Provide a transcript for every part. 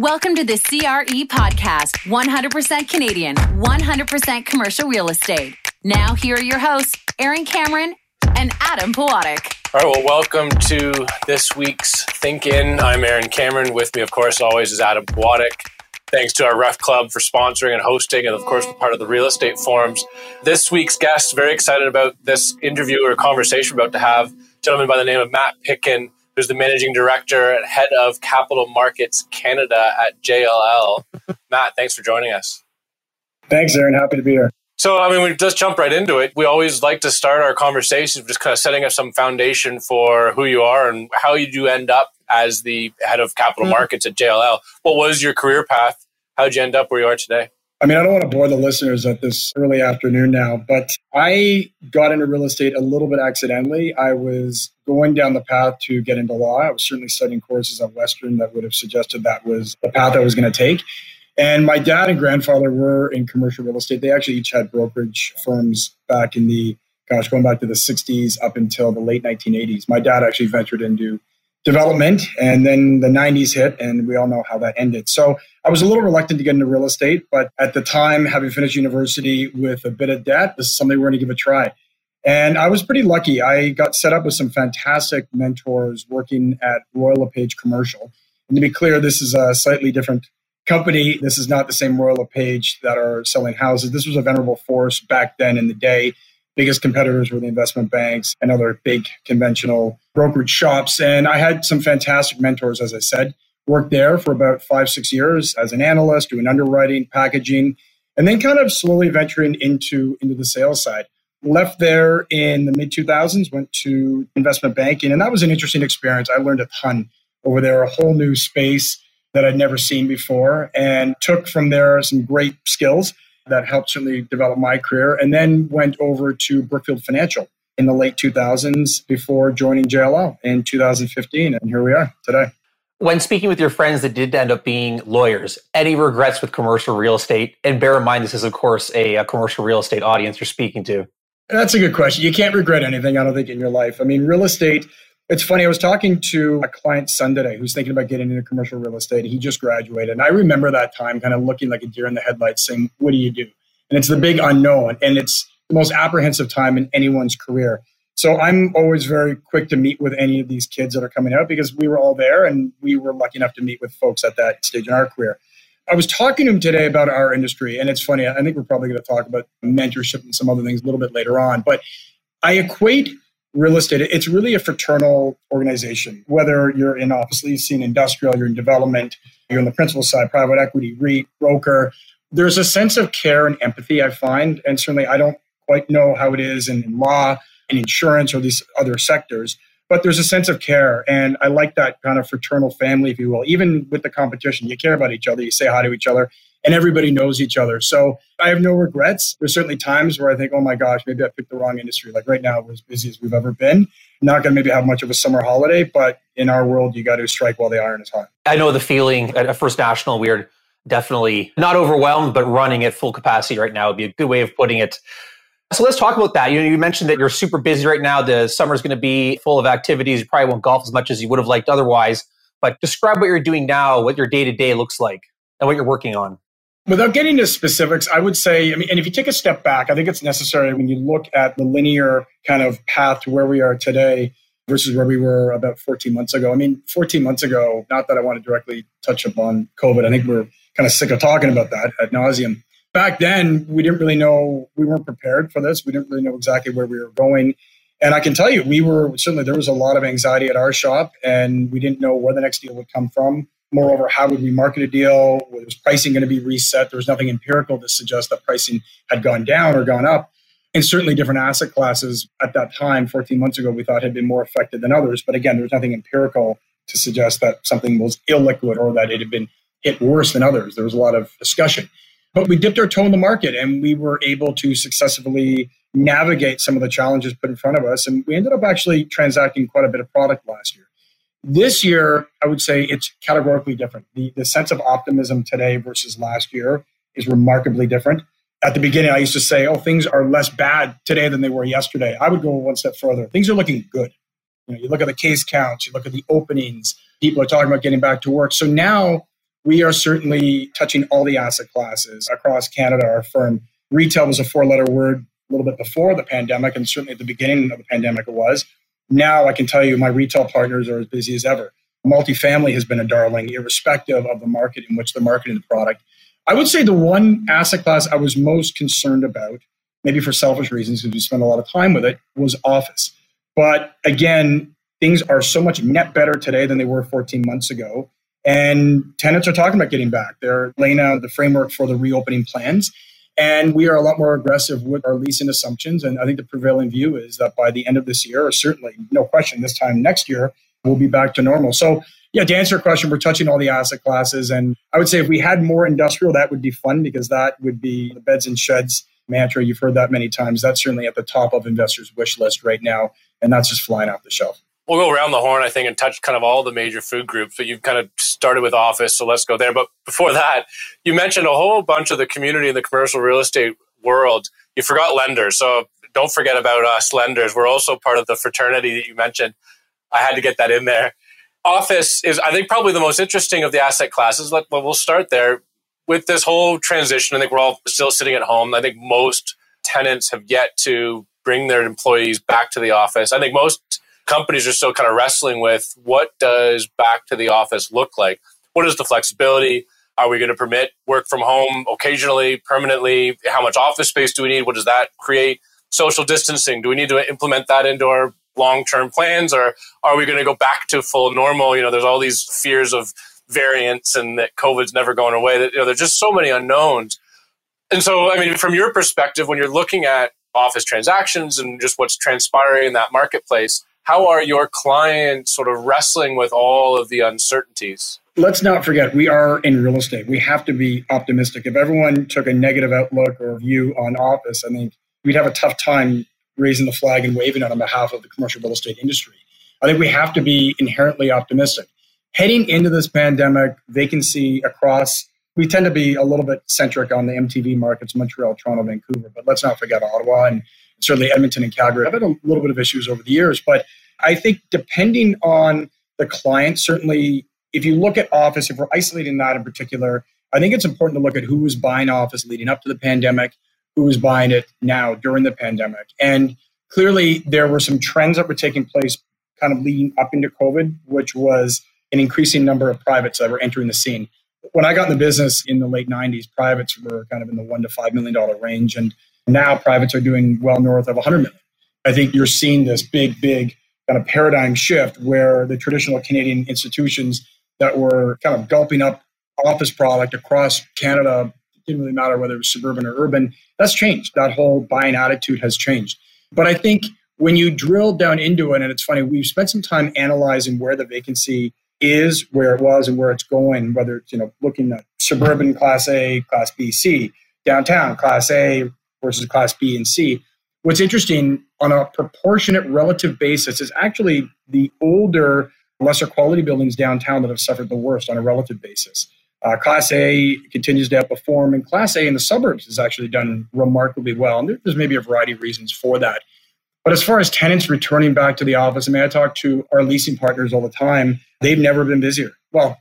Welcome to the CRE podcast 100% Canadian, 100% commercial real estate. Now, here are your hosts, Aaron Cameron and Adam Pawatic. All right, well, welcome to this week's Think In. I'm Aaron Cameron. With me, of course, always is Adam Pawatic. Thanks to our Ref Club for sponsoring and hosting, and of course, part of the real estate forums. This week's guest, very excited about this interview or conversation we're about to have. A gentleman by the name of Matt Pitkin, who's the managing director and head of capital markets Canada at JLL. Matt, thanks for joining us. Thanks, Aaron. Happy to be here. So, I mean, we just jump right into it. We always like to start our conversations just kind of setting up some foundation for who you are and how you do end up as the head of capital mm-hmm. markets at JLL. What was your career path? How did you end up where you are today? I mean, I don't want to bore the listeners at this early afternoon now, but I got into real estate a little bit accidentally. I was going down the path to get into law. I was certainly studying courses at Western that would have suggested that was the path I was going to take. And my dad and grandfather were in commercial real estate. They actually each had brokerage firms back in the, gosh, going back to the 60s up until the late 1980s. My dad actually ventured into development and then the 90s hit and we all know how that ended. So I was a little reluctant to get into real estate, but at the time, having finished university with a bit of debt, this is something we're going to give a try. And I was pretty lucky. I got set up with some fantastic mentors working at Royal LePage Commercial. And to be clear, this is a slightly different company. This is not the same Royal LePage that are selling houses. This was a venerable force back then in the day. Biggest competitors were the investment banks and other big conventional brokerage shops. And I had some fantastic mentors, as I said. Worked there for about five, six years as an analyst, doing underwriting, packaging, and then kind of slowly venturing into, into the sales side. Left there in the mid 2000s, went to investment banking, and that was an interesting experience. I learned a ton over there, a whole new space that I'd never seen before and took from there some great skills that helped certainly develop my career. And then went over to Brookfield Financial in the late 2000s before joining JLL in 2015. And here we are today. When speaking with your friends that did end up being lawyers, any regrets with commercial real estate? And bear in mind, this is, of course, a, a commercial real estate audience you're speaking to. That's a good question. You can't regret anything, I don't think, in your life. I mean, real estate it's funny. I was talking to a client son today who's thinking about getting into commercial real estate. He just graduated. And I remember that time kind of looking like a deer in the headlights saying, What do you do? And it's the big unknown. And it's the most apprehensive time in anyone's career. So I'm always very quick to meet with any of these kids that are coming out because we were all there and we were lucky enough to meet with folks at that stage in our career. I was talking to him today about our industry, and it's funny. I think we're probably going to talk about mentorship and some other things a little bit later on. But I equate real estate, it's really a fraternal organization. Whether you're in office leasing, industrial, you're in development, you're on the principal side, private equity, REIT, broker. There's a sense of care and empathy, I find. And certainly, I don't quite know how it is in, law, in insurance, or these other sectors. But there's a sense of care. And I like that kind of fraternal family, if you will. Even with the competition, you care about each other, you say hi to each other and everybody knows each other. So I have no regrets. There's certainly times where I think, oh my gosh, maybe I picked the wrong industry. Like right now, we're as busy as we've ever been. Not going to maybe have much of a summer holiday, but in our world, you got to strike while the iron is hot. I know the feeling at First National. We're definitely not overwhelmed, but running at full capacity right now would be a good way of putting it. So let's talk about that. You know, you mentioned that you're super busy right now. The summer is going to be full of activities. You probably won't golf as much as you would have liked otherwise. But describe what you're doing now, what your day to day looks like, and what you're working on. Without getting into specifics, I would say, I mean, and if you take a step back, I think it's necessary when you look at the linear kind of path to where we are today versus where we were about 14 months ago. I mean, 14 months ago, not that I want to directly touch upon COVID, I think we're kind of sick of talking about that ad nauseum. Back then, we didn't really know, we weren't prepared for this. We didn't really know exactly where we were going. And I can tell you, we were certainly, there was a lot of anxiety at our shop, and we didn't know where the next deal would come from. Moreover, how would we market a deal? Was pricing going to be reset? There was nothing empirical to suggest that pricing had gone down or gone up. And certainly different asset classes at that time, 14 months ago, we thought had been more affected than others. But again, there was nothing empirical to suggest that something was illiquid or that it had been hit worse than others. There was a lot of discussion. But we dipped our toe in the market and we were able to successfully navigate some of the challenges put in front of us. And we ended up actually transacting quite a bit of product last year. This year, I would say it's categorically different. The, the sense of optimism today versus last year is remarkably different. At the beginning, I used to say, oh, things are less bad today than they were yesterday. I would go one step further. Things are looking good. You, know, you look at the case counts, you look at the openings, people are talking about getting back to work. So now we are certainly touching all the asset classes across Canada. Our firm retail was a four letter word a little bit before the pandemic, and certainly at the beginning of the pandemic it was. Now I can tell you my retail partners are as busy as ever. Multifamily has been a darling, irrespective of the market in which they're marketing the product. I would say the one asset class I was most concerned about, maybe for selfish reasons, because we spend a lot of time with it, was office. But again, things are so much net better today than they were 14 months ago. And tenants are talking about getting back. They're laying out the framework for the reopening plans. And we are a lot more aggressive with our leasing assumptions. And I think the prevailing view is that by the end of this year, or certainly, no question, this time next year, we'll be back to normal. So, yeah, to answer your question, we're touching all the asset classes. And I would say if we had more industrial, that would be fun because that would be the beds and sheds mantra. You've heard that many times. That's certainly at the top of investors' wish list right now. And that's just flying off the shelf we'll go around the horn, I think, and touch kind of all the major food groups. But you've kind of started with office, so let's go there. But before that, you mentioned a whole bunch of the community in the commercial real estate world. You forgot lenders, so don't forget about us lenders. We're also part of the fraternity that you mentioned. I had to get that in there. Office is, I think, probably the most interesting of the asset classes. Well, we'll start there with this whole transition. I think we're all still sitting at home. I think most tenants have yet to bring their employees back to the office. I think most companies are still kind of wrestling with what does back to the office look like? What is the flexibility? Are we going to permit work from home occasionally, permanently? How much office space do we need? What does that create? Social distancing, do we need to implement that into our long term plans or are we going to go back to full normal? You know, there's all these fears of variants and that COVID's never going away. That, you know, there's just so many unknowns. And so, I mean, from your perspective, when you're looking at office transactions and just what's transpiring in that marketplace, how are your clients sort of wrestling with all of the uncertainties? Let's not forget, we are in real estate. We have to be optimistic. If everyone took a negative outlook or view on office, I think we'd have a tough time raising the flag and waving it on behalf of the commercial real estate industry. I think we have to be inherently optimistic. Heading into this pandemic, vacancy across, we tend to be a little bit centric on the MTV markets, Montreal, Toronto, Vancouver, but let's not forget Ottawa and certainly Edmonton and Calgary. I've had a little bit of issues over the years, but I think depending on the client, certainly if you look at office, if we're isolating that in particular, I think it's important to look at who was buying office leading up to the pandemic, who was buying it now during the pandemic. And clearly there were some trends that were taking place kind of leading up into COVID, which was an increasing number of privates that were entering the scene. When I got in the business in the late 90s, privates were kind of in the one to five million dollar range. And now privates are doing well north of 100 million. I think you're seeing this big, big kind of paradigm shift where the traditional Canadian institutions that were kind of gulping up office product across Canada didn't really matter whether it was suburban or urban. That's changed. That whole buying attitude has changed. But I think when you drill down into it, and it's funny, we've spent some time analyzing where the vacancy is, where it was, and where it's going, whether it's, you know, looking at suburban class A, class B, C, downtown, class A versus class B and C. What's interesting on a proportionate relative basis is actually the older, lesser quality buildings downtown that have suffered the worst on a relative basis. Uh, class A continues to outperform, and Class A in the suburbs has actually done remarkably well. And there's maybe a variety of reasons for that. But as far as tenants returning back to the office, I mean, I talk to our leasing partners all the time. They've never been busier. Well,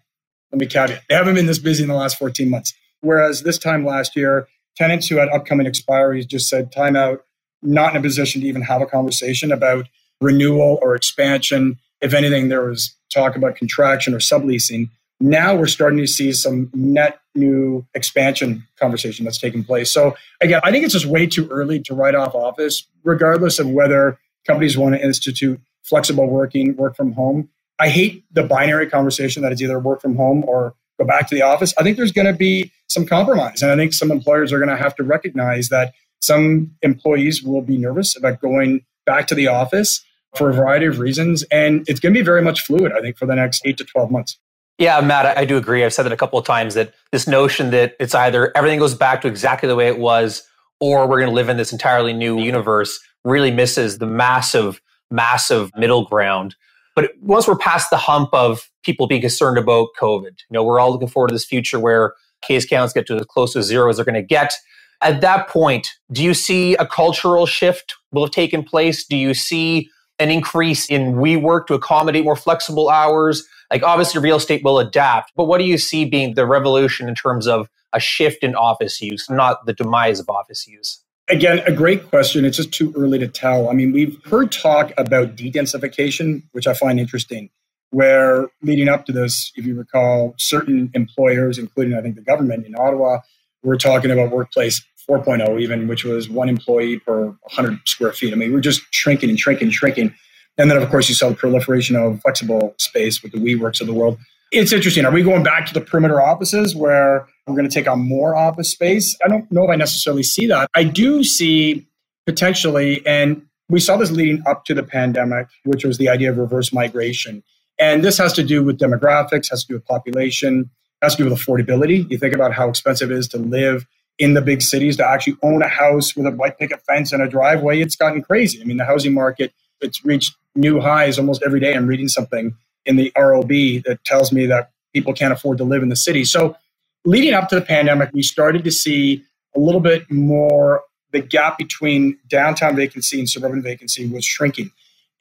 let me caveat, they haven't been this busy in the last 14 months. Whereas this time last year, tenants who had upcoming expiries just said, time out, not in a position to even have a conversation about renewal or expansion. If anything, there was talk about contraction or subleasing. Now we're starting to see some net new expansion conversation that's taking place. So again, I think it's just way too early to write off office, regardless of whether companies want to institute flexible working, work from home. I hate the binary conversation that it's either work from home or go back to the office. I think there's going to be some compromise. And I think some employers are going to have to recognize that some employees will be nervous about going back to the office for a variety of reasons. And it's going to be very much fluid, I think, for the next eight to 12 months. Yeah, Matt, I do agree. I've said that a couple of times that this notion that it's either everything goes back to exactly the way it was, or we're going to live in this entirely new universe really misses the massive, massive middle ground. But once we're past the hump of people being concerned about COVID, you know, we're all looking forward to this future where case counts get to as close to zero as they're going to get. At that point, do you see a cultural shift will have taken place? Do you see an increase in WeWork to accommodate more flexible hours? Like obviously real estate will adapt, but what do you see being the revolution in terms of a shift in office use, not the demise of office use? Again, a great question. It's just too early to tell. I mean, we've heard talk about de-densification, which I find interesting, where leading up to this, if you recall, certain employers, including I think the government in Ottawa, were talking about workplace 4.0 even, which was one employee per 100 square feet. I mean, we're just shrinking and shrinking and shrinking. And then, of course, you saw the proliferation of flexible space with the WeWorks of the world. It's interesting. Are we going back to the perimeter offices where we're going to take on more office space? I don't know if I necessarily see that. I do see potentially, and we saw this leading up to the pandemic, which was the idea of reverse migration. And this has to do with demographics, has to do with population, has to do with affordability. You think about how expensive it is to live in the big cities, to actually own a house with a white picket fence and a driveway. It's gotten crazy. I mean, the housing market, it's reached new highs almost every day. I'm reading something in the ROB that tells me that people can't afford to live in the city. So, leading up to the pandemic, we started to see a little bit more the gap between downtown vacancy and suburban vacancy was shrinking.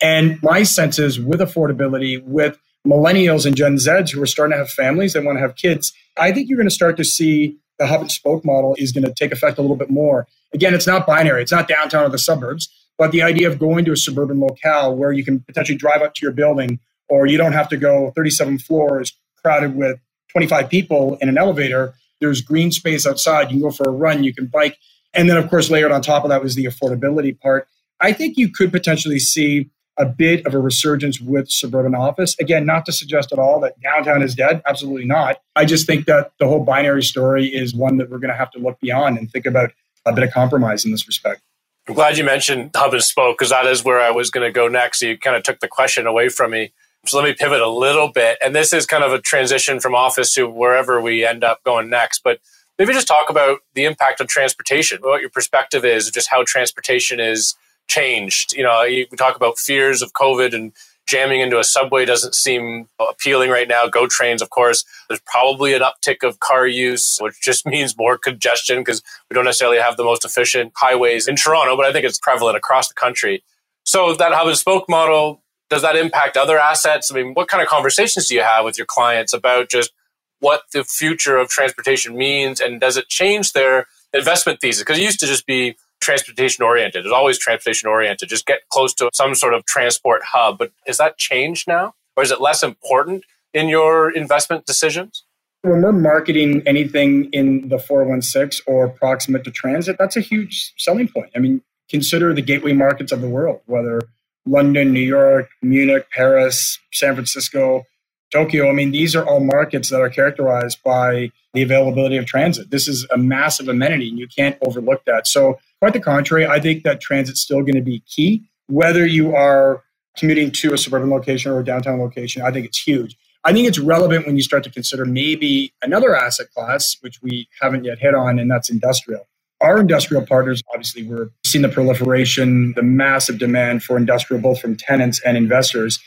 And my sense is with affordability, with millennials and Gen Zs who are starting to have families, they want to have kids, I think you're going to start to see the hub and spoke model is going to take effect a little bit more. Again, it's not binary, it's not downtown or the suburbs, but the idea of going to a suburban locale where you can potentially drive up to your building or you don't have to go 37 floors crowded with 25 people in an elevator. There's green space outside. You can go for a run, you can bike. And then, of course, layered on top of that was the affordability part. I think you could potentially see a bit of a resurgence with suburban office. Again, not to suggest at all that downtown is dead. Absolutely not. I just think that the whole binary story is one that we're going to have to look beyond and think about a bit of compromise in this respect. I'm glad you mentioned hub and spoke because that is where I was going to go next. You kind of took the question away from me. So let me pivot a little bit. And this is kind of a transition from office to wherever we end up going next. But maybe just talk about the impact on transportation, what your perspective is, just how transportation is changed. You know, we talk about fears of COVID and jamming into a subway doesn't seem appealing right now. Go trains, of course. There's probably an uptick of car use, which just means more congestion because we don't necessarily have the most efficient highways in Toronto, but I think it's prevalent across the country. So that hub and spoke model, does that impact other assets? I mean, what kind of conversations do you have with your clients about just what the future of transportation means and does it change their investment thesis? Because it used to just be transportation oriented. It's always transportation oriented. Just get close to some sort of transport hub. But is that changed now? Or is it less important in your investment decisions? When we're marketing anything in the 416 or proximate to transit, that's a huge selling point. I mean, consider the gateway markets of the world, whether London, New York, Munich, Paris, San Francisco, Tokyo. I mean, these are all markets that are characterized by the availability of transit. This is a massive amenity, and you can't overlook that. So, quite the contrary, I think that transit's still going to be key. Whether you are commuting to a suburban location or a downtown location, I think it's huge. I think it's relevant when you start to consider maybe another asset class, which we haven't yet hit on, and that's industrial. Our industrial partners, obviously, we're seeing the proliferation, the massive demand for industrial, both from tenants and investors.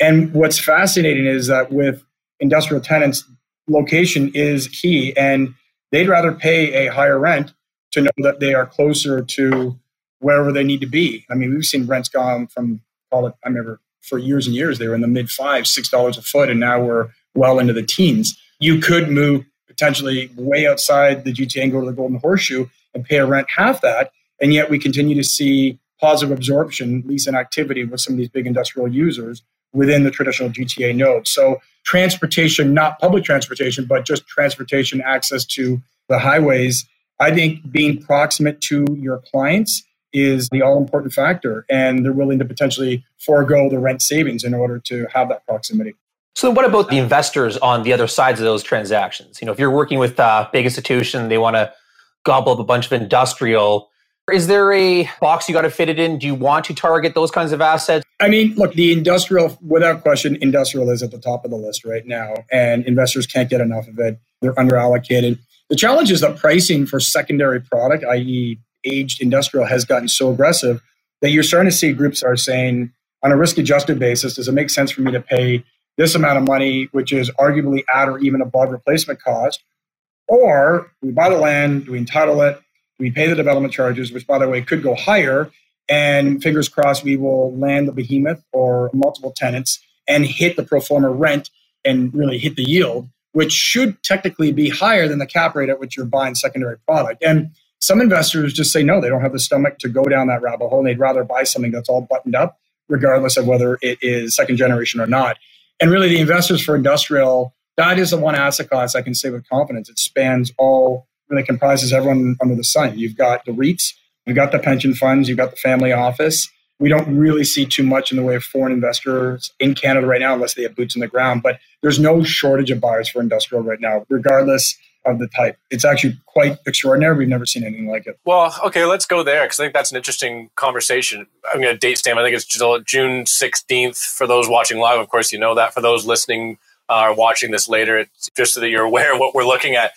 And what's fascinating is that with industrial tenants, location is key, and they'd rather pay a higher rent to know that they are closer to wherever they need to be. I mean, we've seen rents gone from call it. I remember for years and years they were in the mid five, six dollars a foot, and now we're well into the teens. You could move potentially way outside the GTA and go to the Golden Horseshoe and pay a rent half that, and yet we continue to see positive absorption, lease and activity with some of these big industrial users within the traditional GTA node. So transportation, not public transportation, but just transportation access to the highways. I think being proximate to your clients is the all important factor, and they're willing to potentially forego the rent savings in order to have that proximity. So, what about the investors on the other sides of those transactions? You know, if you're working with a big institution, they want to gobble up a bunch of industrial. Is there a box you got to fit it in? Do you want to target those kinds of assets? I mean, look, the industrial, without question, industrial is at the top of the list right now, and investors can't get enough of it. They're underallocated. The challenge is that pricing for secondary product, i.e., aged industrial, has gotten so aggressive that you're starting to see groups are saying, on a risk adjusted basis, does it make sense for me to pay this amount of money, which is arguably at or even above replacement cost? Or we buy the land, do we entitle it, we pay the development charges, which, by the way, could go higher? And fingers crossed, we will land the behemoth or multiple tenants and hit the pro forma rent and really hit the yield, which should technically be higher than the cap rate at which you're buying secondary product. And some investors just say no, they don't have the stomach to go down that rabbit hole and they'd rather buy something that's all buttoned up, regardless of whether it is second generation or not. And really, the investors for industrial, that is the one asset class I can say with confidence. It spans all, really comprises everyone under the sun. You've got the REITs, you've got the pension funds, you've got the family office. We don't really see too much in the way of foreign investors in Canada right now, unless they have boots on the ground. But there's no shortage of buyers for industrial right now, regardless of the type. It's actually quite extraordinary. We've never seen anything like it. Well, okay, let's go there because I think that's an interesting conversation. I'm going to date stamp. I think it's June 16th for those watching live. Of course, you know that. For those listening uh, or watching this later, it's just so that you're aware of what we're looking at.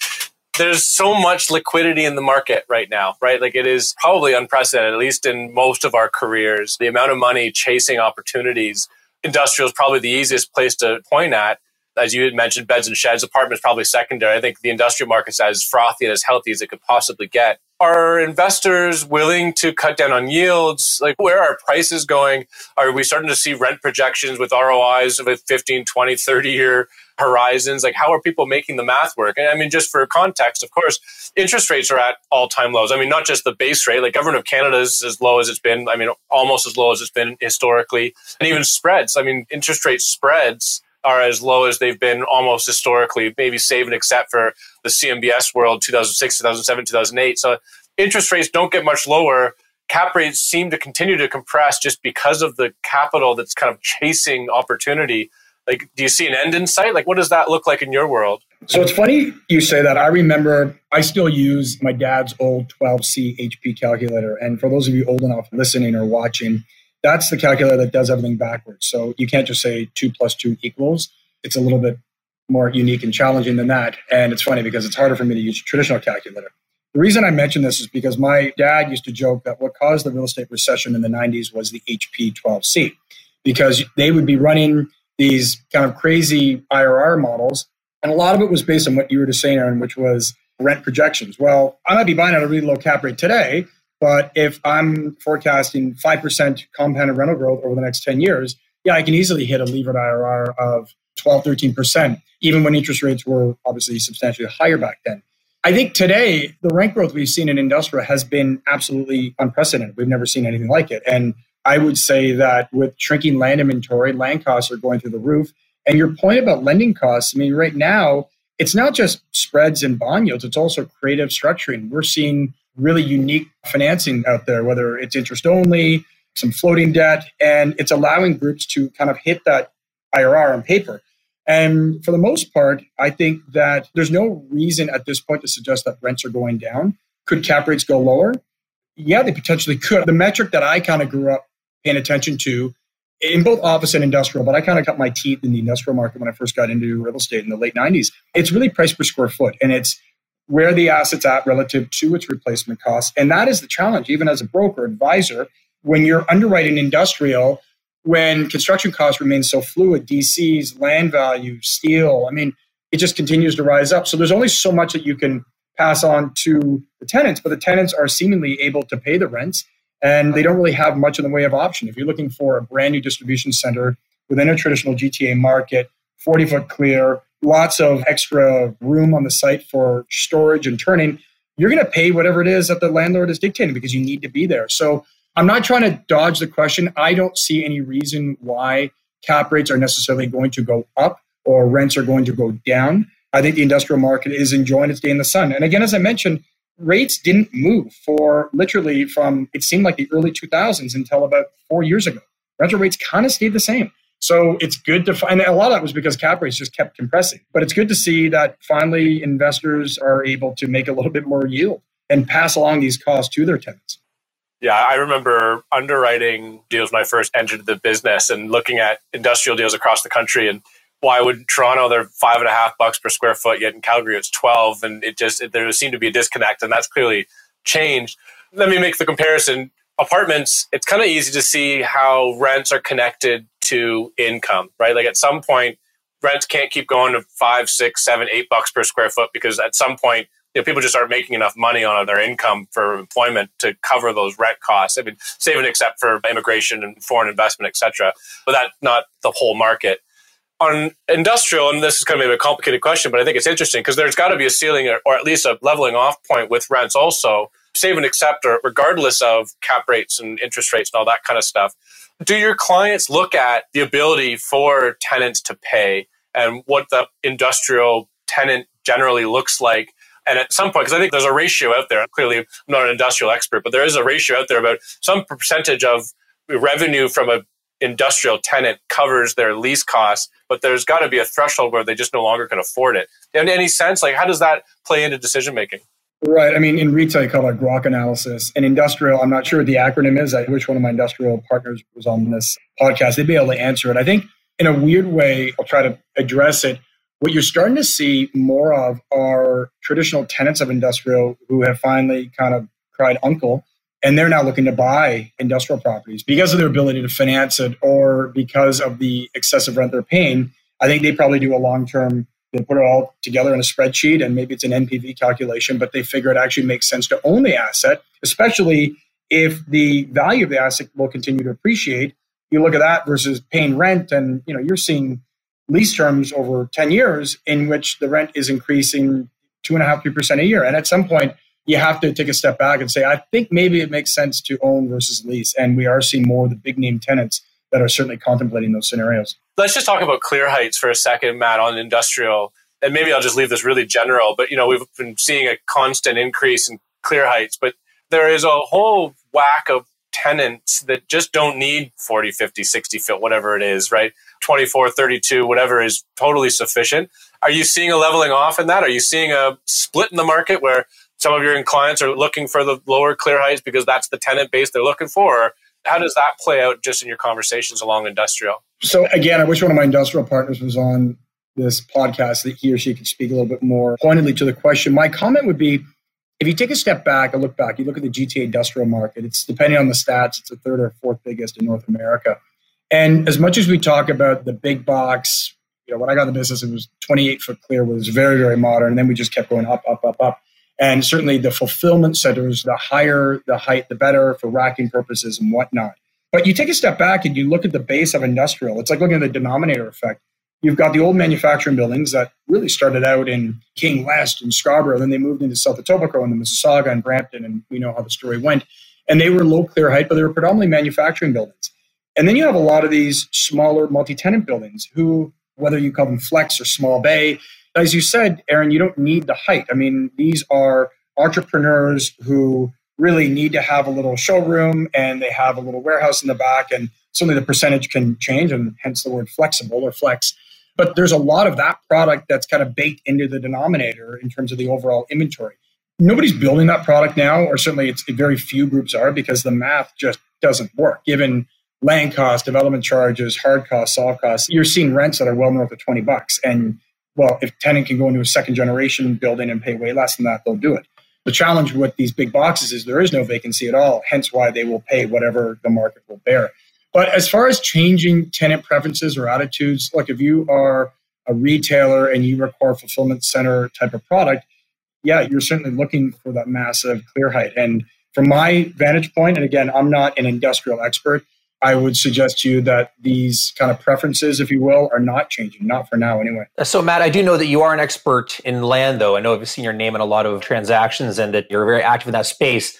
There's so much liquidity in the market right now, right? Like it is probably unprecedented, at least in most of our careers. The amount of money chasing opportunities, industrial is probably the easiest place to point at as you had mentioned, beds and sheds, apartments probably secondary. I think the industrial market's as frothy and as healthy as it could possibly get. Are investors willing to cut down on yields? Like, where are prices going? Are we starting to see rent projections with ROIs with 15, 20, 30 year horizons? Like, how are people making the math work? And I mean, just for context, of course, interest rates are at all time lows. I mean, not just the base rate, like government of Canada is as low as it's been. I mean, almost as low as it's been historically. And even spreads. I mean, interest rate spreads are as low as they've been almost historically, maybe save and except for the CMBS world 2006, 2007, 2008. So interest rates don't get much lower. Cap rates seem to continue to compress just because of the capital that's kind of chasing opportunity. Like, do you see an end in sight? Like, what does that look like in your world? So it's funny you say that. I remember I still use my dad's old 12C HP calculator. And for those of you old enough listening or watching, that's the calculator that does everything backwards. So you can't just say two plus two equals. It's a little bit more unique and challenging than that. And it's funny because it's harder for me to use a traditional calculator. The reason I mention this is because my dad used to joke that what caused the real estate recession in the 90s was the HP 12C, because they would be running these kind of crazy IRR models. And a lot of it was based on what you were just saying, Aaron, which was rent projections. Well, I might be buying at a really low cap rate today, but if I'm forecasting 5% compounded rental growth over the next 10 years, yeah, I can easily hit a levered IRR of 12, 13%, even when interest rates were obviously substantially higher back then. I think today, the rent growth we've seen in industrial has been absolutely unprecedented. We've never seen anything like it. And I would say that with shrinking land inventory, land costs are going through the roof. And your point about lending costs, I mean, right now, it's not just spreads and bond yields, it's also creative structuring. We're seeing really unique financing out there, whether it's interest only, some floating debt, and it's allowing groups to kind of hit that IRR on paper. And for the most part, I think that there's no reason at this point to suggest that rents are going down. Could cap rates go lower? Yeah, they potentially could. The metric that I kind of grew up paying attention to in both office and industrial, but I kind of cut my teeth in the industrial market when I first got into real estate in the late 90s. It's really price per square foot. And it's where the asset's at relative to its replacement cost. And that is the challenge, even as a broker advisor, when you're underwriting industrial, when construction costs remain so fluid, DCs, land value, steel, I mean, it just continues to rise up. So there's only so much that you can pass on to the tenants, but the tenants are seemingly able to pay the rents and they don't really have much in the way of option. If you're looking for a brand new distribution center within a traditional GTA market, 40 foot clear, lots of extra room on the site for storage and turning, you're going to pay whatever it is that the landlord is dictating because you need to be there. So I'm not trying to dodge the question. I don't see any reason why cap rates are necessarily going to go up or rents are going to go down. I think the industrial market is enjoying its day in the sun. And again, as I mentioned, rates didn't move for literally from it seemed like the early 2000s until about four years ago. Rental rates kind of stayed the same. So it's good to find a lot of that was because cap rates just kept compressing. But it's good to see that finally investors are able to make a little bit more yield and pass along these costs to their tenants. Yeah, I remember underwriting deals when I first entered the business and looking at industrial deals across the country and why would Toronto they're five and a half bucks per square foot, yet in Calgary it's twelve, and it just it, there seemed to be a disconnect, and that's clearly changed. Let me make the comparison apartments, it's kind of easy to see how rents are connected to income, right? Like at some point, rents can't keep going to five, six, seven, eight bucks per square foot because at some point you know, people just aren't making enough money on their income for employment to cover those rent costs. I mean, saving except for immigration and foreign investment, et cetera. But that's not the whole market. On industrial, and this is kind of maybe a complicated question, but I think it's interesting because there's got to be a ceiling or, or at least a leveling off point with rents also. Save and accept, or regardless of cap rates and interest rates and all that kind of stuff. Do your clients look at the ability for tenants to pay and what the industrial tenant generally looks like and at some point, because I think there's a ratio out there, clearly I'm not an industrial expert, but there is a ratio out there about some percentage of revenue from a industrial tenant covers their lease costs, but there's got to be a threshold where they just no longer can afford it. In any sense, like how does that play into decision making? Right. I mean, in retail, you call it GROC analysis. In industrial, I'm not sure what the acronym is. I wish one of my industrial partners was on this podcast. They'd be able to answer it. I think in a weird way, I'll try to address it what you're starting to see more of are traditional tenants of industrial who have finally kind of cried uncle and they're now looking to buy industrial properties because of their ability to finance it or because of the excessive rent they're paying. I think they probably do a long term, they put it all together in a spreadsheet and maybe it's an NPV calculation, but they figure it actually makes sense to own the asset, especially if the value of the asset will continue to appreciate. You look at that versus paying rent, and you know you're seeing lease terms over 10 years in which the rent is increasing two and a half, three percent a year. And at some point, you have to take a step back and say, I think maybe it makes sense to own versus lease. And we are seeing more of the big name tenants that are certainly contemplating those scenarios. Let's just talk about clear heights for a second, Matt, on industrial. And maybe I'll just leave this really general, but you know, we've been seeing a constant increase in clear heights, but there is a whole whack of tenants that just don't need 40, 50, 60 foot, whatever it is, right? 24, 32, whatever is totally sufficient. Are you seeing a leveling off in that? Are you seeing a split in the market where some of your clients are looking for the lower clear heights because that's the tenant base they're looking for? How does that play out just in your conversations along industrial? So again, I wish one of my industrial partners was on this podcast that he or she could speak a little bit more pointedly to the question. My comment would be if you take a step back, a look back, you look at the GTA industrial market, it's depending on the stats, it's the third or fourth biggest in North America. And as much as we talk about the big box, you know, when I got in the business, it was 28 foot clear was very, very modern. And then we just kept going up, up, up, up. And certainly the fulfillment centers, the higher the height, the better for racking purposes and whatnot. But you take a step back and you look at the base of industrial, it's like looking at the denominator effect. You've got the old manufacturing buildings that really started out in King West and Scarborough, then they moved into South Etobicoke and the Mississauga and Brampton, and we know how the story went. And they were low clear height, but they were predominantly manufacturing buildings. And then you have a lot of these smaller multi tenant buildings who, whether you call them flex or small bay, as you said, Aaron, you don't need the height. I mean, these are entrepreneurs who really need to have a little showroom and they have a little warehouse in the back. And certainly the percentage can change, and hence the word flexible or flex. But there's a lot of that product that's kind of baked into the denominator in terms of the overall inventory. Nobody's building that product now, or certainly it's very few groups are because the math just doesn't work given land costs, development charges, hard costs, soft costs, you're seeing rents that are well north of 20 bucks. And well, if tenant can go into a second generation building and pay way less than that, they'll do it. The challenge with these big boxes is there is no vacancy at all, hence why they will pay whatever the market will bear. But as far as changing tenant preferences or attitudes, like if you are a retailer and you require fulfillment center type of product, yeah, you're certainly looking for that massive clear height. And from my vantage point, and again, I'm not an industrial expert, I would suggest to you that these kind of preferences, if you will, are not changing, not for now anyway. Uh, so, Matt, I do know that you are an expert in land, though. I know I've seen your name in a lot of transactions and that you're very active in that space.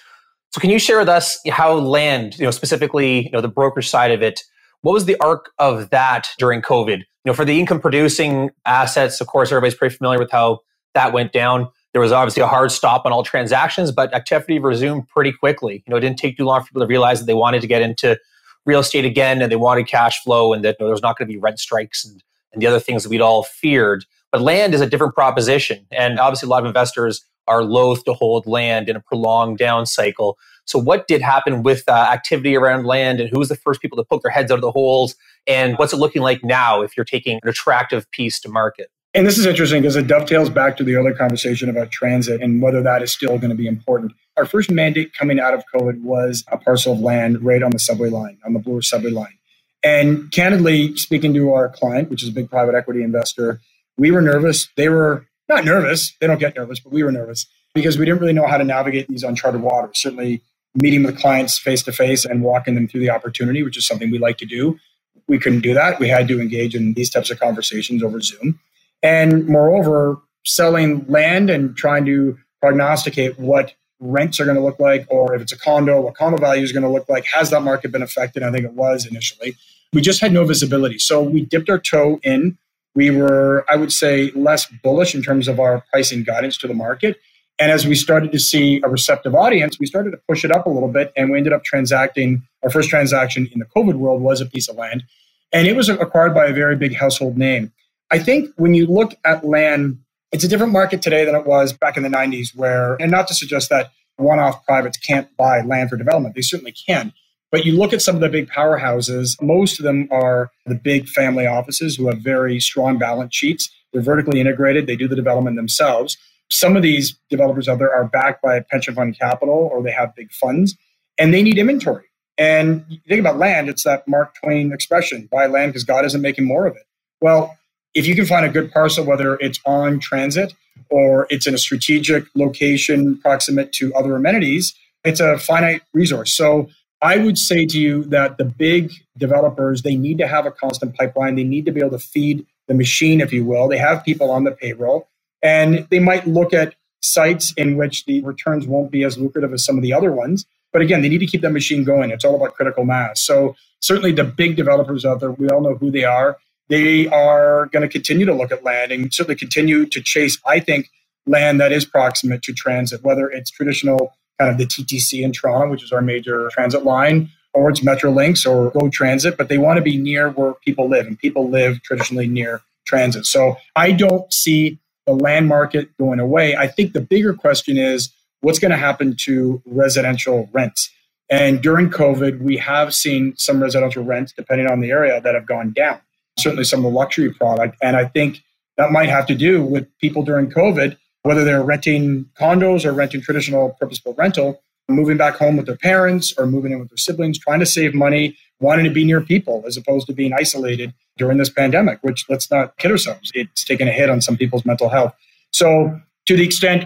So, can you share with us how land, you know, specifically, you know, the broker side of it, what was the arc of that during COVID? You know, for the income producing assets, of course, everybody's pretty familiar with how that went down. There was obviously a hard stop on all transactions, but activity resumed pretty quickly. You know, it didn't take too long for people to realize that they wanted to get into real estate again and they wanted cash flow and that there was not going to be rent strikes and, and the other things that we'd all feared. But land is a different proposition. And obviously, a lot of investors are loath to hold land in a prolonged down cycle. So, what did happen with uh, activity around land, and who was the first people to poke their heads out of the holes? And what's it looking like now if you're taking an attractive piece to market? And this is interesting because it dovetails back to the earlier conversation about transit and whether that is still going to be important. Our first mandate coming out of COVID was a parcel of land right on the subway line, on the Bloor subway line. And candidly, speaking to our client, which is a big private equity investor, we were nervous. They were not nervous. They don't get nervous, but we were nervous. because we didn't really know how to navigate these uncharted waters. Certainly, meeting with clients face to face and walking them through the opportunity, which is something we like to do. We couldn't do that. We had to engage in these types of conversations over Zoom. And moreover, selling land and trying to prognosticate what rents are going to look like, or if it's a condo, what condo value is going to look like. Has that market been affected? I think it was initially. We just had no visibility. So we dipped our toe in. We were, I would say, less bullish in terms of our pricing guidance to the market. And as we started to see a receptive audience, we started to push it up a little bit and we ended up transacting. Our first transaction in the COVID world was a piece of land. And it was acquired by a very big household name. I think when you look at land, it's a different market today than it was back in the 90s, where, and not to suggest that one off privates can't buy land for development, they certainly can. But you look at some of the big powerhouses, most of them are the big family offices who have very strong balance sheets. They're vertically integrated, they do the development themselves. Some of these developers out there are backed by pension fund capital or they have big funds and they need inventory. And think about land, it's that Mark Twain expression buy land because God isn't making more of it. Well, if you can find a good parcel, whether it's on transit or it's in a strategic location proximate to other amenities, it's a finite resource. So I would say to you that the big developers, they need to have a constant pipeline. They need to be able to feed the machine, if you will. They have people on the payroll, and they might look at sites in which the returns won't be as lucrative as some of the other ones. But again, they need to keep that machine going. It's all about critical mass. So certainly the big developers out there, we all know who they are they are going to continue to look at land and certainly continue to chase, I think, land that is proximate to transit, whether it's traditional kind of the TTC in Toronto, which is our major transit line, or it's Metrolinx or Go Transit, but they want to be near where people live, and people live traditionally near transit. So I don't see the land market going away. I think the bigger question is what's going to happen to residential rents. And during COVID, we have seen some residential rents, depending on the area, that have gone down certainly some of the luxury product. And I think that might have to do with people during COVID, whether they're renting condos or renting traditional purpose-built rental, moving back home with their parents or moving in with their siblings, trying to save money, wanting to be near people as opposed to being isolated during this pandemic, which let's not kid ourselves, it's taken a hit on some people's mental health. So to the extent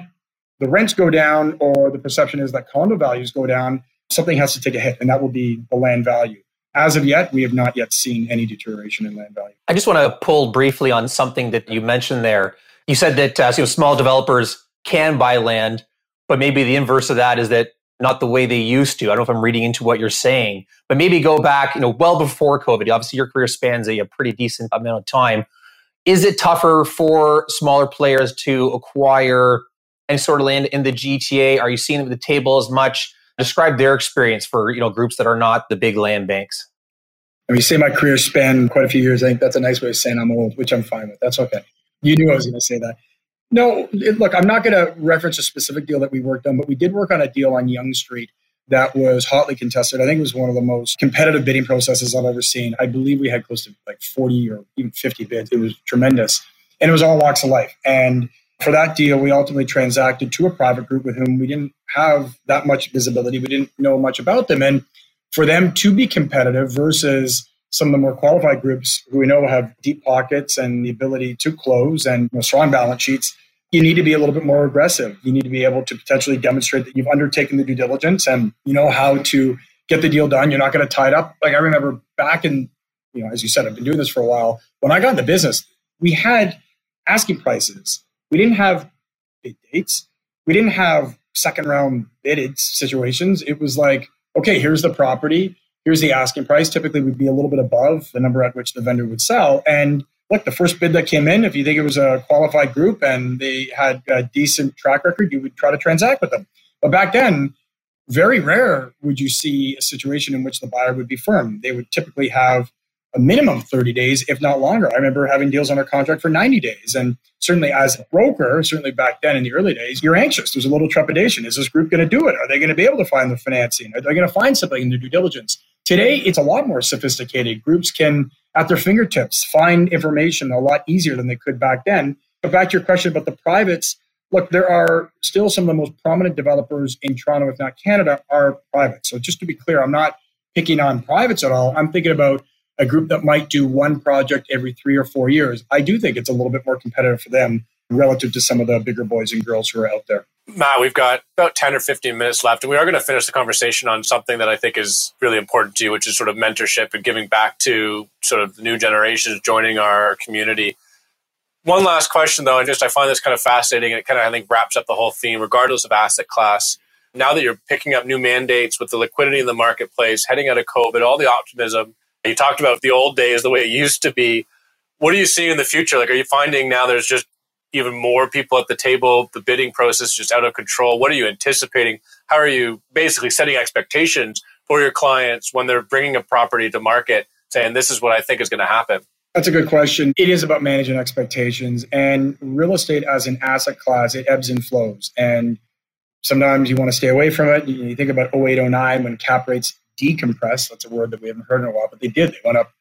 the rents go down or the perception is that condo values go down, something has to take a hit, and that will be the land value as of yet, we have not yet seen any deterioration in land value. I just want to pull briefly on something that you mentioned there. You said that uh, know, small developers can buy land, but maybe the inverse of that is that not the way they used to. I don't know if I'm reading into what you're saying, but maybe go back, you know, well before COVID. Obviously, your career spans a, a pretty decent amount of time. Is it tougher for smaller players to acquire any sort of land in the GTA? Are you seeing them at the table as much? Describe their experience for you know groups that are not the big land banks. When you say my career span quite a few years, I think that's a nice way of saying I'm old, which I'm fine with. That's okay. You knew I was going to say that. No, it, look, I'm not going to reference a specific deal that we worked on, but we did work on a deal on Yonge Street that was hotly contested. I think it was one of the most competitive bidding processes I've ever seen. I believe we had close to like 40 or even 50 bids. It was tremendous. And it was all walks of life. And for that deal, we ultimately transacted to a private group with whom we didn't have that much visibility. We didn't know much about them. And for them to be competitive versus some of the more qualified groups who we know have deep pockets and the ability to close and you know, strong balance sheets, you need to be a little bit more aggressive. You need to be able to potentially demonstrate that you've undertaken the due diligence and you know how to get the deal done. You're not going to tie it up. Like I remember back in, you know, as you said, I've been doing this for a while. When I got into business, we had asking prices we didn't have bid dates. We didn't have second round bidded situations. It was like, okay, here's the property, here's the asking price. Typically, we'd be a little bit above the number at which the vendor would sell. And look, the first bid that came in, if you think it was a qualified group and they had a decent track record, you would try to transact with them. But back then, very rare would you see a situation in which the buyer would be firm. They would typically have a minimum 30 days, if not longer. I remember having deals under contract for 90 days. And certainly as a broker, certainly back then in the early days, you're anxious. There's a little trepidation. Is this group going to do it? Are they going to be able to find the financing? Are they going to find something in their due diligence? Today, it's a lot more sophisticated. Groups can, at their fingertips, find information a lot easier than they could back then. But back to your question about the privates, look, there are still some of the most prominent developers in Toronto, if not Canada, are private. So just to be clear, I'm not picking on privates at all. I'm thinking about a group that might do one project every three or four years, I do think it's a little bit more competitive for them relative to some of the bigger boys and girls who are out there. Matt, we've got about 10 or 15 minutes left, and we are going to finish the conversation on something that I think is really important to you, which is sort of mentorship and giving back to sort of new generations joining our community. One last question, though, and just I find this kind of fascinating, and it kind of, I think, wraps up the whole theme, regardless of asset class. Now that you're picking up new mandates with the liquidity in the marketplace, heading out of COVID, all the optimism, you talked about the old days, the way it used to be. What are you seeing in the future? Like, are you finding now there's just even more people at the table? The bidding process is just out of control. What are you anticipating? How are you basically setting expectations for your clients when they're bringing a property to market, saying this is what I think is going to happen? That's a good question. It is about managing expectations. And real estate as an asset class, it ebbs and flows. And sometimes you want to stay away from it. You think about 08, 09 when cap rates decompressed. That's a word that we haven't heard in a while, but they did. They went up,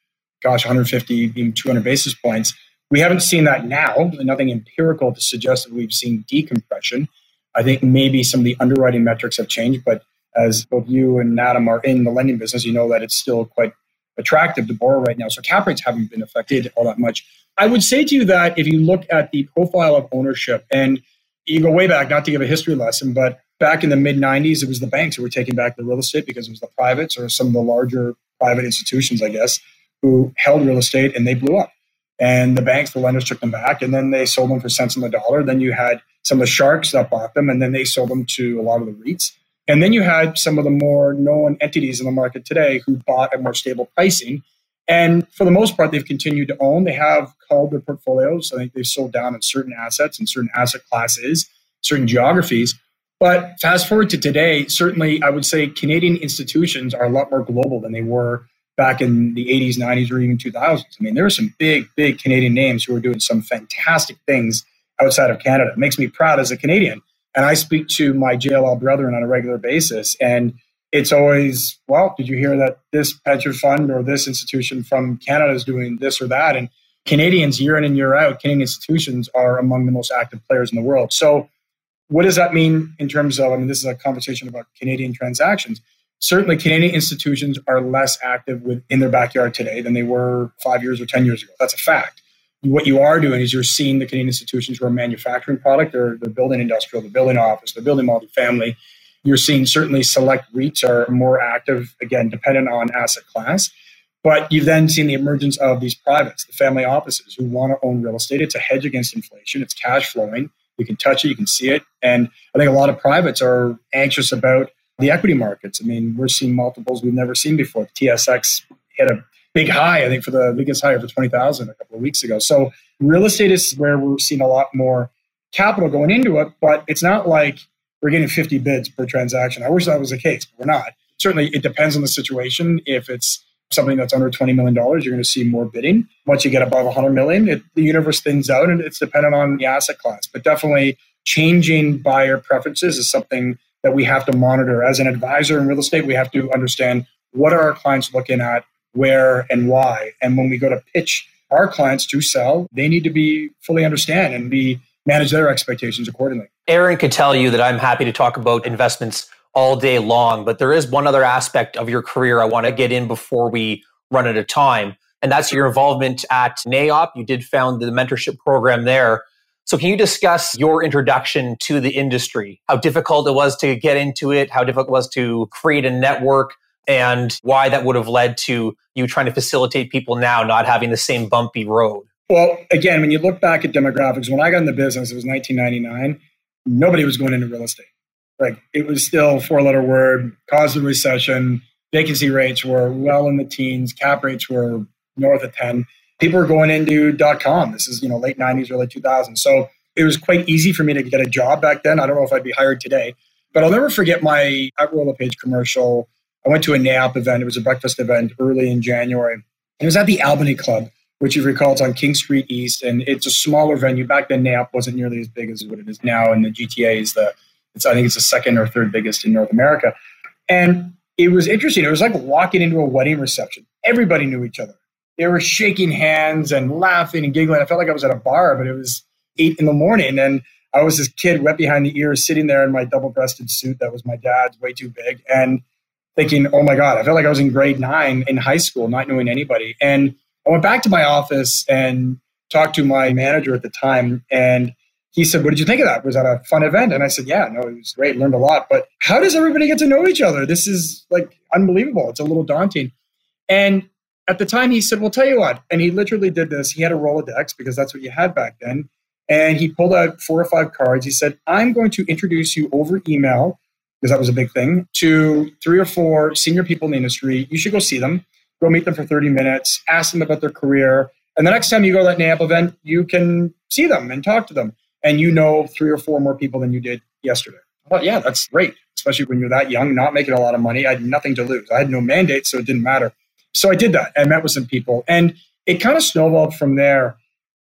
gosh, 150, even 200 basis points. We haven't seen that now. Nothing empirical to suggest that we've seen decompression. I think maybe some of the underwriting metrics have changed, but as both you and Adam are in the lending business, you know that it's still quite attractive to borrow right now. So cap rates haven't been affected all that much. I would say to you that if you look at the profile of ownership, and you go way back, not to give a history lesson, but back in the mid 90s, it was the banks who were taking back the real estate because it was the privates or some of the larger private institutions, I guess, who held real estate and they blew up. And the banks, the lenders took them back and then they sold them for cents on the dollar. Then you had some of the sharks that bought them and then they sold them to a lot of the REITs. And then you had some of the more known entities in the market today who bought at more stable pricing. And for the most part, they've continued to own. They have culled their portfolios. I think they've sold down on certain assets and certain asset classes, certain geographies. But fast forward to today, certainly I would say Canadian institutions are a lot more global than they were back in the 80s, 90s, or even 2000s. I mean, there are some big, big Canadian names who are doing some fantastic things outside of Canada. It makes me proud as a Canadian. And I speak to my JLL brethren on a regular basis. And it's always, well, did you hear that this pension fund or this institution from Canada is doing this or that? And Canadians, year in and year out, Canadian institutions are among the most active players in the world. So, what does that mean in terms of? I mean, this is a conversation about Canadian transactions certainly Canadian institutions are less active within their backyard today than they were five years or 10 years ago. That's a fact. What you are doing is you're seeing the Canadian institutions who are manufacturing product, they're, they're building industrial, they're building office, they're building multifamily. You're seeing certainly select REITs are more active, again, dependent on asset class. But you've then seen the emergence of these privates, the family offices who want to own real estate. It's a hedge against inflation, it's cash flowing. You can touch it, you can see it. And I think a lot of privates are anxious about the equity markets. I mean, we're seeing multiples we've never seen before. TSX hit a big high, I think, for the biggest high over 20,000 a couple of weeks ago. So real estate is where we're seeing a lot more capital going into it, but it's not like we're getting 50 bids per transaction. I wish that was the case, but we're not. Certainly, it depends on the situation. If it's something that's under $20 million, you're going to see more bidding. Once you get above 100 million, it, the universe thins out and it's dependent on the asset class. But definitely changing buyer preferences is something that we have to monitor. As an advisor in real estate, we have to understand what are our clients looking at, where, and why. And when we go to pitch our clients to sell, they need to be fully understand and be manage their expectations accordingly. Aaron could tell you that I'm happy to talk about investments all day long, but there is one other aspect of your career I want to get in before we run out of time. And that's your involvement at NAIOP. You did found the mentorship program there. So, can you discuss your introduction to the industry? How difficult it was to get into it, how difficult it was to create a network, and why that would have led to you trying to facilitate people now not having the same bumpy road? Well, again, when you look back at demographics, when I got in the business, it was 1999, nobody was going into real estate. Like it was still four letter word, caused the recession, vacancy rates were well in the teens, cap rates were north of 10 people were going into dot com. This is, you know, late 90s, early 2000s. So it was quite easy for me to get a job back then. I don't know if I'd be hired today, but I'll never forget my at Royal LePage commercial. I went to a NAIOP event. It was a breakfast event early in January. It was at the Albany Club, which you recall it's on King Street East, and it's a smaller venue. Back then, NAIOP wasn't nearly as big as what it is now, and the GTA is the, it's, I think it's the second or third biggest in North America. And it was interesting. It was like walking into a wedding reception. Everybody knew each other they were shaking hands and laughing and giggling. I felt like I was at a bar, but it was eight in the morning. And I was this kid wet behind the ears sitting there in my double breasted suit that was my dad's, way too big, and thinking, oh my God, I felt like I was in grade nine in high school, not knowing anybody. And I went back to my office and talked to my manager at the time. And he said, What did you think of that? Was that a fun event? And I said, Yeah, no, it was great, learned a lot. But how does everybody get to know each other? This is like unbelievable. It's a little daunting. And at the time, he said, Well, tell you what. And he literally did this. He had a Rolodex because that's what you had back then. And he pulled out four or five cards. He said, I'm going to introduce you over email, because that was a big thing, to three or four senior people in the industry. You should go see them, go meet them for 30 minutes, ask them about their career. And the next time you go to that NAIOP event, you can see them and talk to them and you know three or four more people than you did yesterday. But yeah, that's great, especially when you're that young, not making a lot of money. I had nothing to lose. I had no mandate, so it didn't matter. So I did that. I met with some people, and it kind of snowballed from there.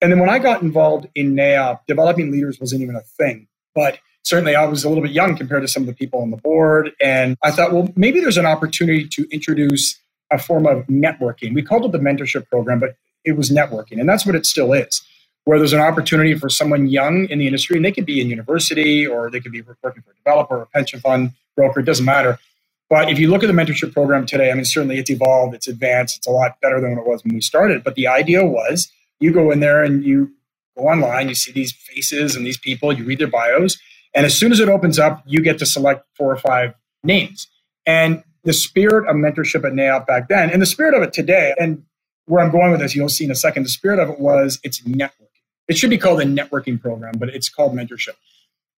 And then when I got involved in NAIOP, developing leaders wasn't even a thing. But certainly I was a little bit young compared to some of the people on the board. And I thought, well, maybe there's an opportunity to introduce a form of networking. We called it the mentorship program, but it was networking. And that's what it still is where there's an opportunity for someone young in the industry, and they could be in university or they could be working for a developer, or a pension fund, broker, it doesn't matter. But if you look at the mentorship program today, I mean, certainly it's evolved, it's advanced, it's a lot better than what it was when we started. But the idea was you go in there and you go online, you see these faces and these people, you read their bios, and as soon as it opens up, you get to select four or five names. And the spirit of mentorship at NAIOP back then, and the spirit of it today, and where I'm going with this, you'll see in a second, the spirit of it was it's network. It should be called a networking program, but it's called mentorship.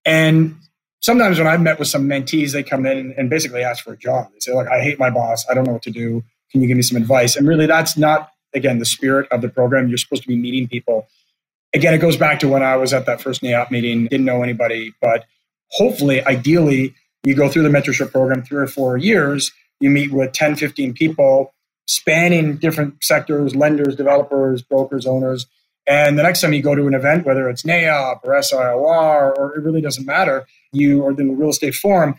And sometimes when I've met with some mentees, they come in and basically ask for a job. They say, "Look, I hate my boss. I don't know what to do. Can you give me some advice?" And really, that's not again the spirit of the program. You're supposed to be meeting people. Again, it goes back to when I was at that first NAIOP meeting, didn't know anybody, but hopefully, ideally, you go through the mentorship program three or four years, you meet with 10, 15 people spanning different sectors, lenders, developers, brokers, owners, and the next time you go to an event, whether it's NAIOP or SIOR, or it really doesn't matter, you or the real estate forum,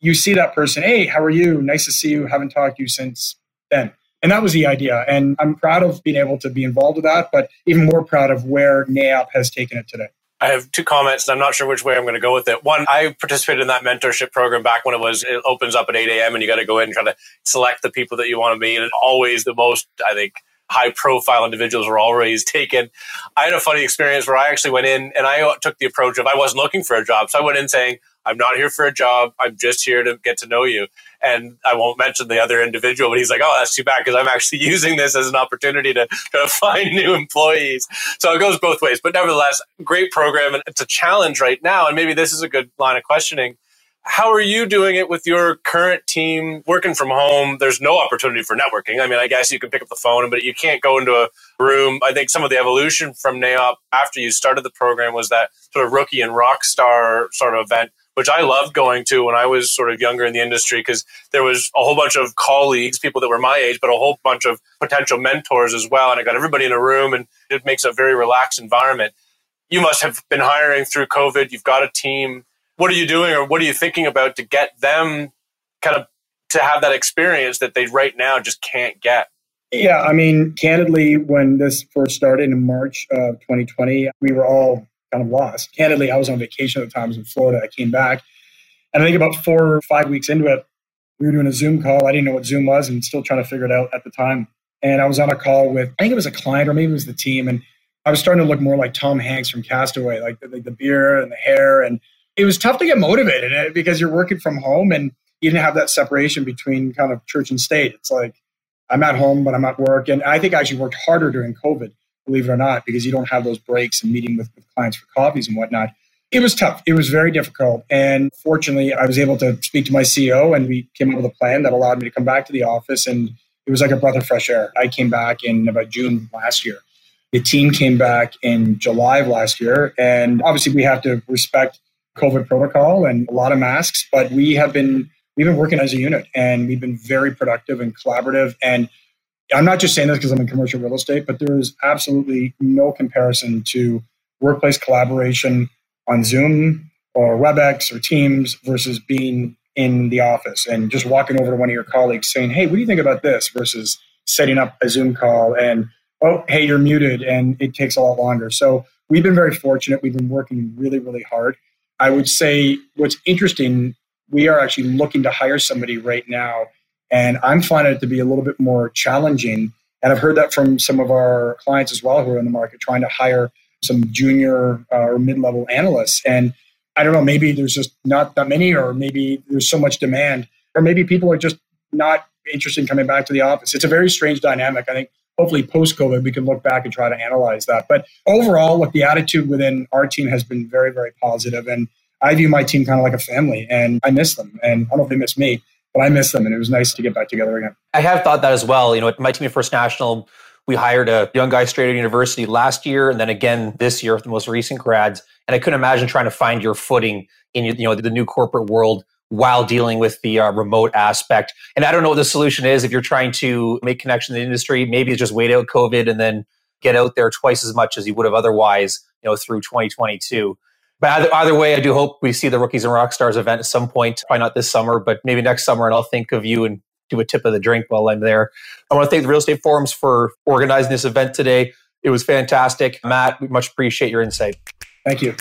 you see that person, hey, how are you? Nice to see you. Haven't talked to you since then. And that was the idea. And I'm proud of being able to be involved with that, but even more proud of where NAIOP has taken it today. I have two comments, and I'm not sure which way I'm going to go with it. One, I participated in that mentorship program back when it was it opens up at 8 a.m. and you got to go in and try to select the people that you want to meet. And always the most, I think, high profile individuals were always taken. I had a funny experience where I actually went in and I took the approach of I wasn't looking for a job. So I went in saying, I'm not here for a job. I'm just here to get to know you. And I won't mention the other individual, but he's like, oh, that's too bad because I'm actually using this as an opportunity to, to find new employees. So it goes both ways. But nevertheless, great program. And it's a challenge right now. And maybe this is a good line of questioning how are you doing it with your current team working from home? There's no opportunity for networking. I mean, I guess you can pick up the phone, but you can't go into a room. I think some of the evolution from NAIOP after you started the program was that sort of rookie and rock star sort of event, which I loved going to when I was sort of younger in the industry because there was a whole bunch of colleagues, people that were my age, but a whole bunch of potential mentors as well. And I got everybody in a room and it makes a very relaxed environment. You must have been hiring through COVID. You've got a team what are you doing or what are you thinking about to get them kind of to have that experience that they right now just can't get? Yeah, I mean, candidly, when this first started in March of 2020, we were all kind of lost. Candidly, I was on vacation at the time, I was in Florida. I came back, and I think about four or five weeks into it, we were doing a Zoom call. I didn't know what Zoom was and still trying to figure it out at the time. And I was on a call with, I think it was a client or maybe it was the team. And I was starting to look more like Tom Hanks from Castaway, like the, the beard and the hair. And it was tough to get motivated eh, because you're working from home and you didn't have that separation between kind of church and state. It's like I'm at home, but I'm at work. And I think I actually worked harder during COVID, believe it or not, because you don't have those breaks and meeting with, with clients for coffees and whatnot. It was tough. It was very difficult. And fortunately, I was able to speak to my CEO and we came up with a plan that allowed me to come back to the office. And it was like a breath of fresh air. I came back in about June last year. The team came back in July of last year. And obviously, we have to respect COVID protocol and a lot of masks, but we have been we've been working as a unit and we've been very productive and collaborative. And I'm not just saying this because I'm in commercial real estate, but there is absolutely no comparison to workplace collaboration on Zoom or WebEx or Teams versus being in the office and just walking over to one of your colleagues saying, Hey, what do you think about this? versus setting up a Zoom call and, oh, hey, you're muted. And it takes a lot longer. So we've been very fortunate. We've been working really, really hard. I would say what's interesting, we are actually looking to hire somebody right now, and I'm finding it to be a little bit more challenging. And I've heard that from some of our clients as well who are in the market trying to hire some junior uh, or mid level analysts. And I don't know, maybe there's just not that many, or maybe there's so much demand, or maybe people are just not interested in coming back to the office. It's a very strange dynamic. I think hopefully post COVID, we can look back and try to analyze that. But overall, look, the attitude within our team has been very, very positive. And I view my team kind of like a family and I miss them. And I don't know if they miss me, but I miss them. And it was nice to get back together again. I have thought that as well. You know, my team at First National, we hired a young guy straight out of university last year and then again this year with the most recent grads. And I couldn't imagine trying to find your footing in you know the new corporate world while dealing with the uh, remote aspect. And I don't know what the solution is if you're trying to make connection in the industry. Maybe just wait out COVID and then get out there twice as much as you would have otherwise, you know, through 2022. But either, either way, I do hope we see the Rookies and Rockstars event at some point. Probably not this summer, but maybe next summer, and I'll think of you and do a tip of the drink while I'm there. I want to thank the Real Estate Forums for organizing this event today. It was fantastic. Matt, we much appreciate your insight. Thank you.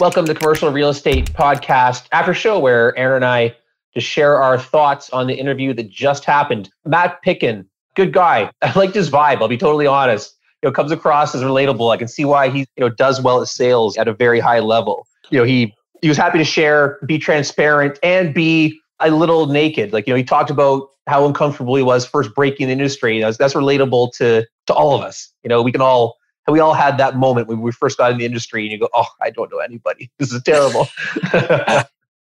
Welcome to Commercial Real Estate Podcast after show where Aaron and I just share our thoughts on the interview that just happened. Matt Pitkin, good guy. I liked his vibe. I'll be totally honest. You know, comes across as relatable. I can see why he you know does well at sales at a very high level. You know, he he was happy to share, be transparent, and be a little naked. Like you know, he talked about how uncomfortable he was first breaking the industry. That's that's relatable to to all of us. You know, we can all we all had that moment when we first got in the industry and you go, oh, I don't know anybody. This is terrible.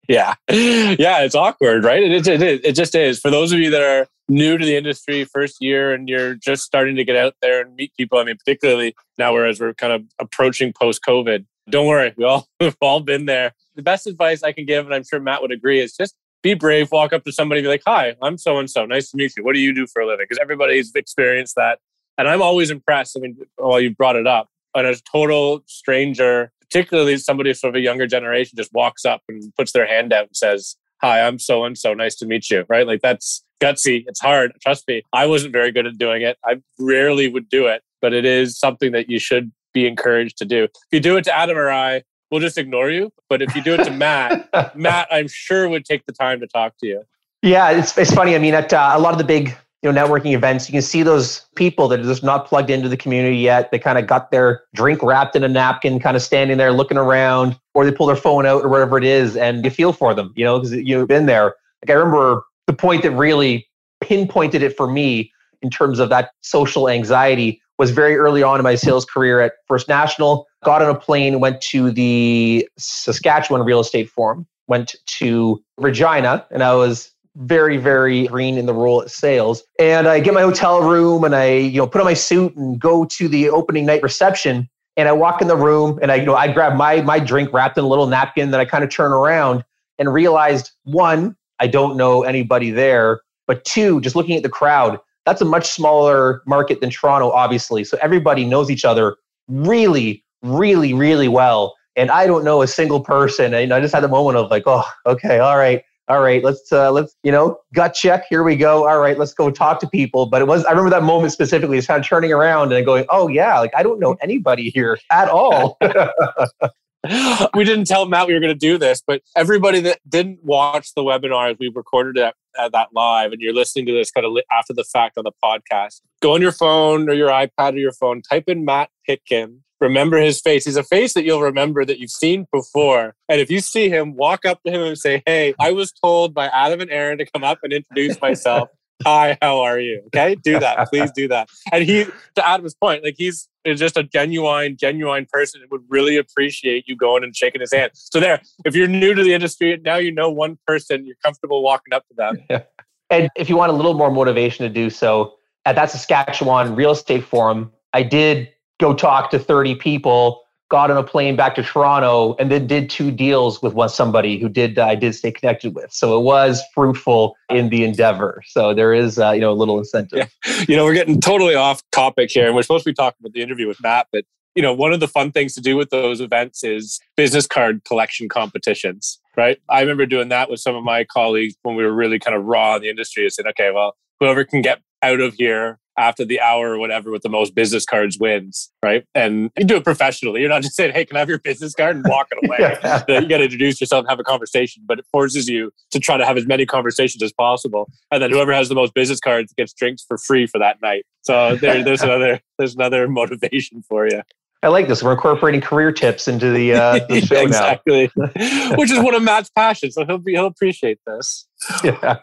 yeah. Yeah, it's awkward, right? It, it, it, it just is. For those of you that are new to the industry, first year, and you're just starting to get out there and meet people, I mean, particularly now, whereas we're kind of approaching post COVID, don't worry. We all, we've all been there. The best advice I can give, and I'm sure Matt would agree, is just be brave, walk up to somebody, be like, hi, I'm so and so. Nice to meet you. What do you do for a living? Because everybody's experienced that and I'm always impressed. I mean, while you brought it up, And a total stranger, particularly somebody sort of a younger generation, just walks up and puts their hand out and says, Hi, I'm so and so. Nice to meet you. Right? Like that's gutsy. It's hard. Trust me. I wasn't very good at doing it. I rarely would do it, but it is something that you should be encouraged to do. If you do it to Adam or I, we'll just ignore you. But if you do it to Matt, Matt, I'm sure would take the time to talk to you. Yeah, it's, it's funny. I mean, at uh, a lot of the big you know networking events you can see those people that are just not plugged into the community yet. They kind of got their drink wrapped in a napkin kind of standing there looking around or they pull their phone out or whatever it is and you feel for them you know because you've been there. Like i remember the point that really pinpointed it for me in terms of that social anxiety was very early on in my sales career at first national. Got on a plane went to the saskatchewan real estate forum went to regina and i was very, very green in the role at sales. And I get my hotel room and I, you know, put on my suit and go to the opening night reception. And I walk in the room and I, you know, I grab my my drink wrapped in a little napkin. Then I kind of turn around and realized one, I don't know anybody there. But two, just looking at the crowd, that's a much smaller market than Toronto, obviously. So everybody knows each other really, really, really well. And I don't know a single person. And I just had the moment of like, oh, okay, all right all right, let's uh, let's you know gut check. Here we go. All right, let's go talk to people. But it was I remember that moment specifically. It's kind of turning around and going, oh yeah, like I don't know anybody here at all. we didn't tell Matt we were going to do this, but everybody that didn't watch the webinar, we recorded it at that live, and you're listening to this kind of after the fact on the podcast. Go on your phone or your iPad or your phone, type in Matt Pitkin, remember his face. He's a face that you'll remember that you've seen before. And if you see him, walk up to him and say, Hey, I was told by Adam and Aaron to come up and introduce myself. Hi, how are you? Okay, do that. Please do that. And he, to Adam's point, like he's just a genuine, genuine person and would really appreciate you going and shaking his hand. So there, if you're new to the industry, now you know one person, you're comfortable walking up to them. Yeah. And if you want a little more motivation to do so, at that Saskatchewan real estate forum, I did go talk to 30 people, got on a plane back to Toronto, and then did two deals with one somebody who did uh, I did stay connected with. So it was fruitful in the endeavor. So there is uh, you know a little incentive. Yeah. You know, we're getting totally off topic here, and we're supposed to be talking about the interview with Matt, but you know, one of the fun things to do with those events is business card collection competitions, right? I remember doing that with some of my colleagues when we were really kind of raw in the industry. I said, okay, well, whoever can get out of here after the hour or whatever with the most business cards wins, right? And you do it professionally. You're not just saying, "Hey, can I have your business card?" and walking away. yeah. You got to introduce yourself and have a conversation, but it forces you to try to have as many conversations as possible. And then whoever has the most business cards gets drinks for free for that night. So there, there's another there's another motivation for you. I like this. We're incorporating career tips into the, uh, the show exactly. Which is one of Matt's passions. So he'll be, he'll appreciate this. Yeah.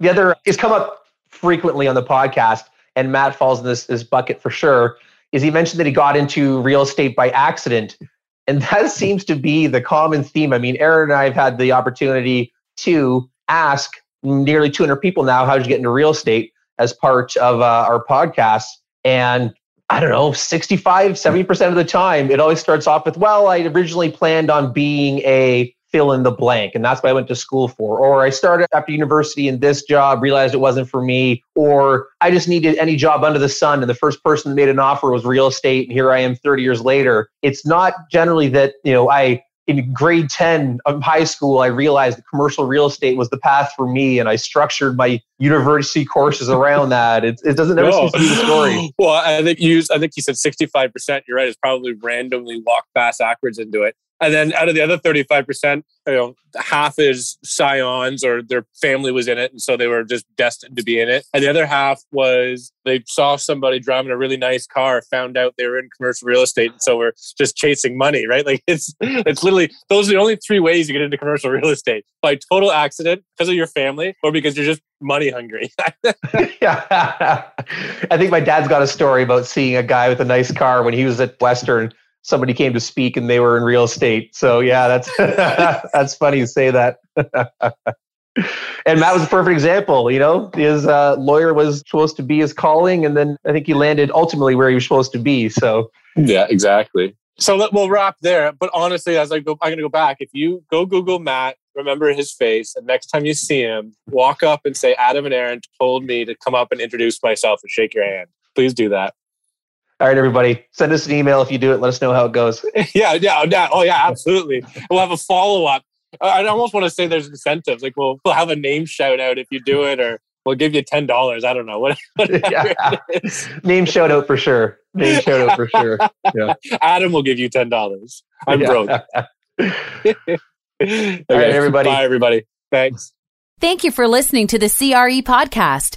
The other is come up frequently on the podcast, and Matt falls in this, this bucket for sure, is he mentioned that he got into real estate by accident. And that seems to be the common theme. I mean, Aaron and I have had the opportunity to ask nearly 200 people now how did you get into real estate as part of uh, our podcast. And I don't know, 65, 70% of the time, it always starts off with, well, I originally planned on being a fill in the blank. And that's what I went to school for. Or I started after university in this job, realized it wasn't for me. Or I just needed any job under the sun. And the first person that made an offer was real estate. And here I am 30 years later. It's not generally that, you know, I in grade 10 of high school, I realized that commercial real estate was the path for me, and I structured my university courses around that. It, it doesn't ever no. seem to be the story. Well, I think you, I think you said 65%. You're right. It's probably randomly walked fast backwards into it. And then out of the other 35%, you know, half is scions or their family was in it. And so they were just destined to be in it. And the other half was they saw somebody driving a really nice car, found out they were in commercial real estate. And so we're just chasing money, right? Like it's, it's literally, those are the only three ways you get into commercial real estate by total accident because of your family or because you're just money hungry. yeah. I think my dad's got a story about seeing a guy with a nice car when he was at Western somebody came to speak and they were in real estate. So yeah, that's that's funny to say that. and Matt was a perfect example. You know, his uh, lawyer was supposed to be his calling, and then I think he landed ultimately where he was supposed to be. So yeah, exactly. So we'll wrap there. But honestly, as I go, I'm going to go back. If you go Google Matt, remember his face, and next time you see him, walk up and say, "Adam and Aaron told me to come up and introduce myself and shake your hand." Please do that. All right, everybody, send us an email if you do it. Let us know how it goes. yeah, yeah, yeah. Oh, yeah, absolutely. We'll have a follow up. I almost want to say there's incentives. Like we'll we'll have a name shout out if you do it, or we'll give you ten dollars. I don't know what. Yeah. Name shout out for sure. Name shout out for sure. Yeah. Adam will give you ten dollars. I'm yeah. broke. okay. All right, everybody. Bye, everybody. Thanks. Thank you for listening to the CRE podcast.